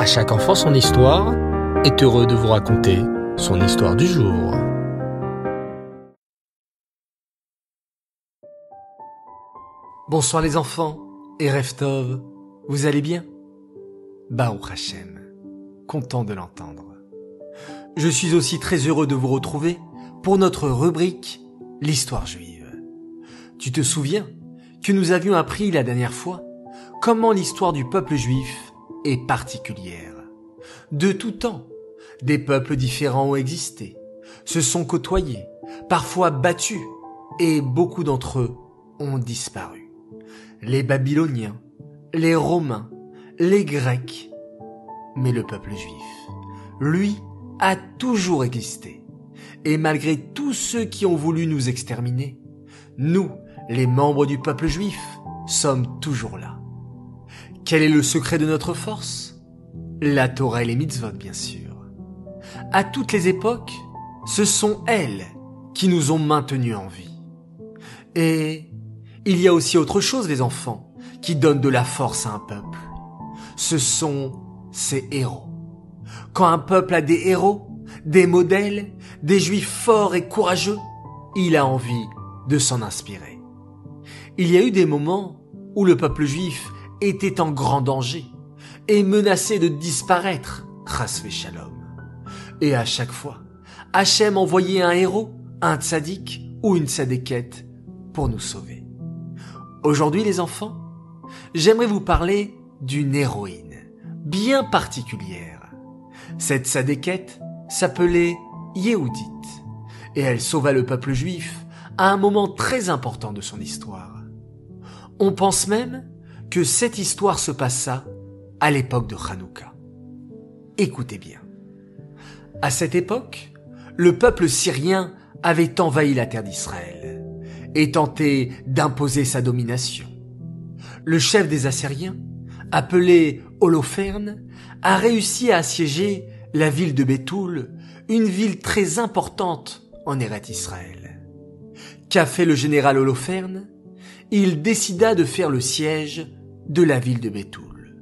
À chaque enfant son histoire est heureux de vous raconter son histoire du jour. Bonsoir les enfants et Reftov, vous allez bien? Baruch Hashem, content de l'entendre. Je suis aussi très heureux de vous retrouver pour notre rubrique L'histoire juive. Tu te souviens que nous avions appris la dernière fois comment l'histoire du peuple juif est particulière. De tout temps, des peuples différents ont existé, se sont côtoyés, parfois battus, et beaucoup d'entre eux ont disparu. Les Babyloniens, les Romains, les Grecs, mais le peuple juif, lui, a toujours existé. Et malgré tous ceux qui ont voulu nous exterminer, nous, les membres du peuple juif, sommes toujours là. Quel est le secret de notre force? La Torah et les mitzvot, bien sûr. À toutes les époques, ce sont elles qui nous ont maintenus en vie. Et il y a aussi autre chose, les enfants, qui donne de la force à un peuple. Ce sont ses héros. Quand un peuple a des héros, des modèles, des juifs forts et courageux, il a envie de s'en inspirer. Il y a eu des moments où le peuple juif était en grand danger et menacé de disparaître, Rasvé Shalom. Et à chaque fois, Hachem envoyait un héros, un tzaddik ou une tzadékette pour nous sauver. Aujourd'hui, les enfants, j'aimerais vous parler d'une héroïne bien particulière. Cette tzadékette s'appelait Yehudit et elle sauva le peuple juif à un moment très important de son histoire. On pense même que cette histoire se passa à l'époque de Hanouka. Écoutez bien. À cette époque, le peuple syrien avait envahi la terre d'Israël et tenté d'imposer sa domination. Le chef des Assyriens, appelé Holoferne, a réussi à assiéger la ville de Bétoul, une ville très importante en Eret Israël. Qu'a fait le général Holoferne Il décida de faire le siège de la ville de Bétoul.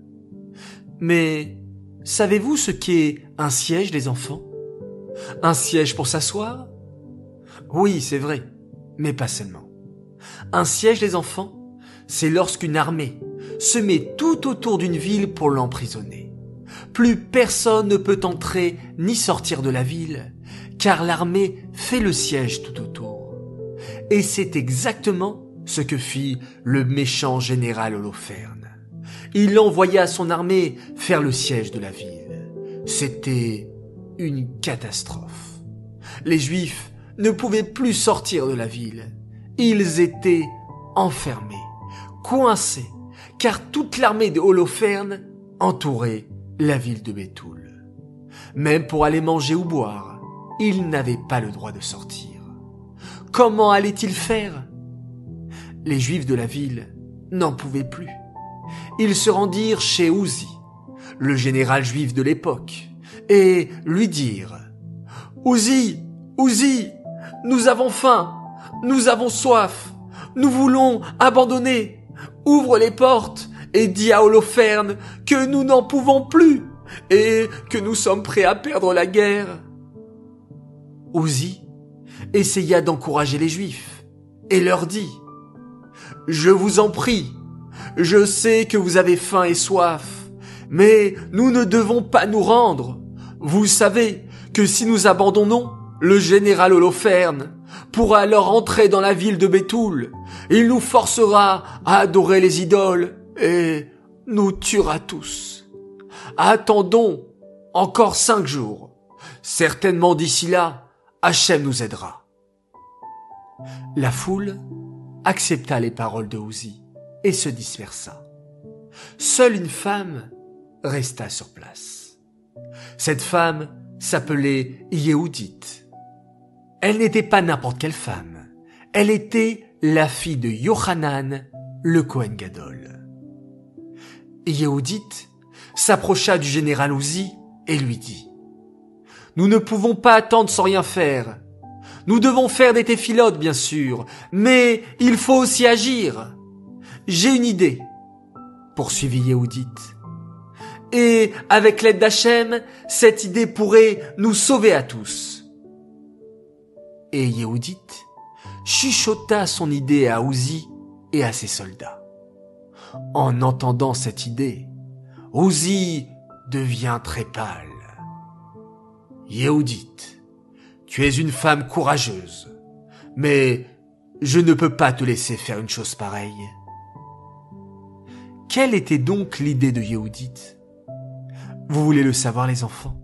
Mais savez-vous ce qu'est un siège, les enfants? Un siège pour s'asseoir? Oui, c'est vrai, mais pas seulement. Un siège, les enfants, c'est lorsqu'une armée se met tout autour d'une ville pour l'emprisonner. Plus personne ne peut entrer ni sortir de la ville, car l'armée fait le siège tout autour. Et c'est exactement ce que fit le méchant général Holoferne. Il envoya son armée faire le siège de la ville. C'était une catastrophe. Les Juifs ne pouvaient plus sortir de la ville. Ils étaient enfermés, coincés, car toute l'armée de Holoferne entourait la ville de Bétoul. Même pour aller manger ou boire, ils n'avaient pas le droit de sortir. Comment allaient-ils faire? Les Juifs de la ville n'en pouvaient plus. Ils se rendirent chez Ouzi, le général juif de l'époque, et lui dirent Ouzi, Ouzi, nous avons faim, nous avons soif, nous voulons abandonner. Ouvre les portes et dis à Holoferne que nous n'en pouvons plus et que nous sommes prêts à perdre la guerre. Ouzi essaya d'encourager les Juifs et leur dit je vous en prie. Je sais que vous avez faim et soif, mais nous ne devons pas nous rendre. Vous savez que si nous abandonnons, le général Holoferne pourra alors entrer dans la ville de Bétoul. Il nous forcera à adorer les idoles et nous tuera tous. Attendons encore cinq jours. Certainement d'ici là, Hachem nous aidera. La foule accepta les paroles de Ouzi et se dispersa. Seule une femme resta sur place. Cette femme s'appelait Yehudit. Elle n'était pas n'importe quelle femme. Elle était la fille de Yohanan, le Kohen Gadol. S'approcha du général Ouzi et lui dit Nous ne pouvons pas attendre sans rien faire. Nous devons faire des téphilotes, bien sûr, mais il faut aussi agir. J'ai une idée, poursuivit Yehudit. Et avec l'aide d'Hachem, cette idée pourrait nous sauver à tous. Et Yehudit chuchota son idée à Ouzi et à ses soldats. En entendant cette idée, Ouzi devient très pâle. Yehudit, tu es une femme courageuse, mais je ne peux pas te laisser faire une chose pareille. Quelle était donc l'idée de Yehudit Vous voulez le savoir les enfants?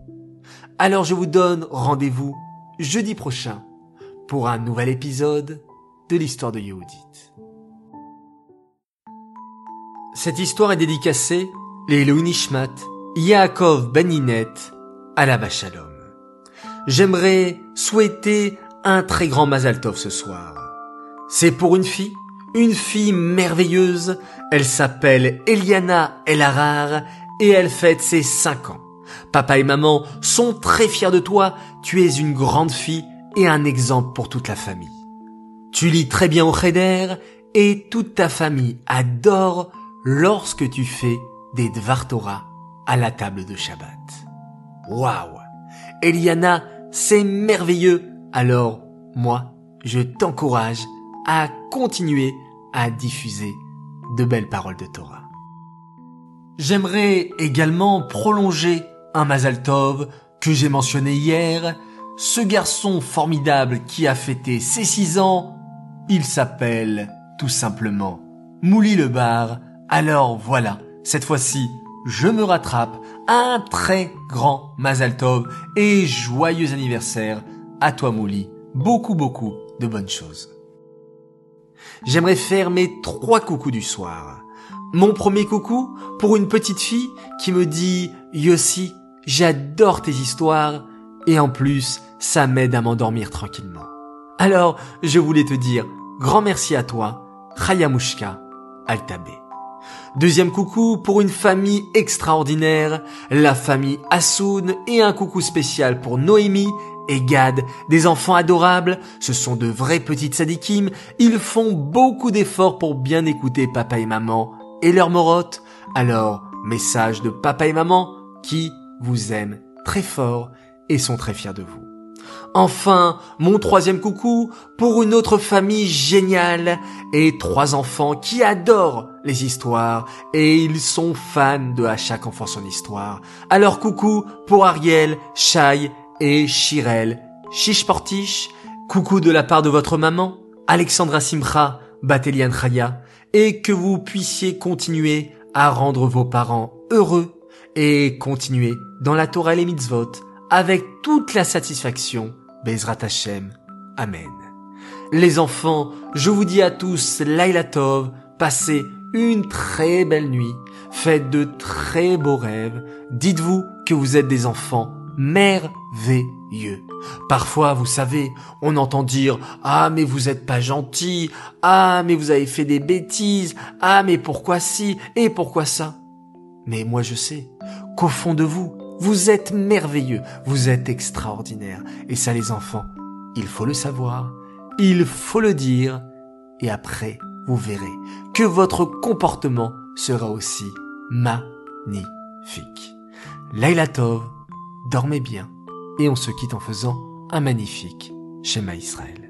Alors je vous donne rendez-vous jeudi prochain pour un nouvel épisode de l'histoire de Yehudit. Cette histoire est dédicacée les Nishmat, Yaakov Beninet, la Shalom. J'aimerais souhaiter un très grand Mazal Tov ce soir. C'est pour une fille, une fille merveilleuse. Elle s'appelle Eliana Elarar et elle fête ses 5 ans. Papa et maman sont très fiers de toi. Tu es une grande fille et un exemple pour toute la famille. Tu lis très bien au Cheder et toute ta famille adore lorsque tu fais des Dvar Torah à la table de Shabbat. Waouh Eliana, c'est merveilleux. Alors, moi, je t'encourage à continuer à diffuser de belles paroles de Torah. J'aimerais également prolonger un Mazal Tov que j'ai mentionné hier. Ce garçon formidable qui a fêté ses six ans, il s'appelle tout simplement Mouli le Bar. Alors voilà, cette fois-ci, je me rattrape. Un très grand Mazal Tov et joyeux anniversaire à toi Mouli. Beaucoup beaucoup de bonnes choses. J'aimerais faire mes trois coucous du soir. Mon premier coucou pour une petite fille qui me dit Yossi, j'adore tes histoires et en plus, ça m'aide à m'endormir tranquillement. Alors, je voulais te dire grand merci à toi, Chayamushka Altabé. Deuxième coucou pour une famille extraordinaire, la famille Assoun et un coucou spécial pour Noémie et Gad, des enfants adorables, ce sont de vrais petites sadikim, ils font beaucoup d'efforts pour bien écouter papa et maman et leur morotte. Alors, message de papa et maman qui vous aiment très fort et sont très fiers de vous. Enfin, mon troisième coucou pour une autre famille géniale et trois enfants qui adorent les histoires et ils sont fans de À chaque enfant son histoire. Alors coucou pour Ariel, Shai et Shirel, Shishportish, coucou de la part de votre maman, Alexandra Simcha, Batelian Chaya, et que vous puissiez continuer à rendre vos parents heureux et continuer dans la Torah les mitzvot avec toute la satisfaction. Bezrat Hashem. Amen. Les enfants, je vous dis à tous Laila Tov, passez une très belle nuit, faites de très beaux rêves, dites-vous que vous êtes des enfants merveilleux. Parfois, vous savez, on entend dire Ah mais vous êtes pas gentil, ah mais vous avez fait des bêtises, ah mais pourquoi si et pourquoi ça? Mais moi je sais qu'au fond de vous, vous êtes merveilleux, vous êtes extraordinaire. Et ça les enfants, il faut le savoir, il faut le dire, et après, vous verrez que votre comportement sera aussi magnifique. Laila Tov, dormez bien et on se quitte en faisant un magnifique schéma Israël.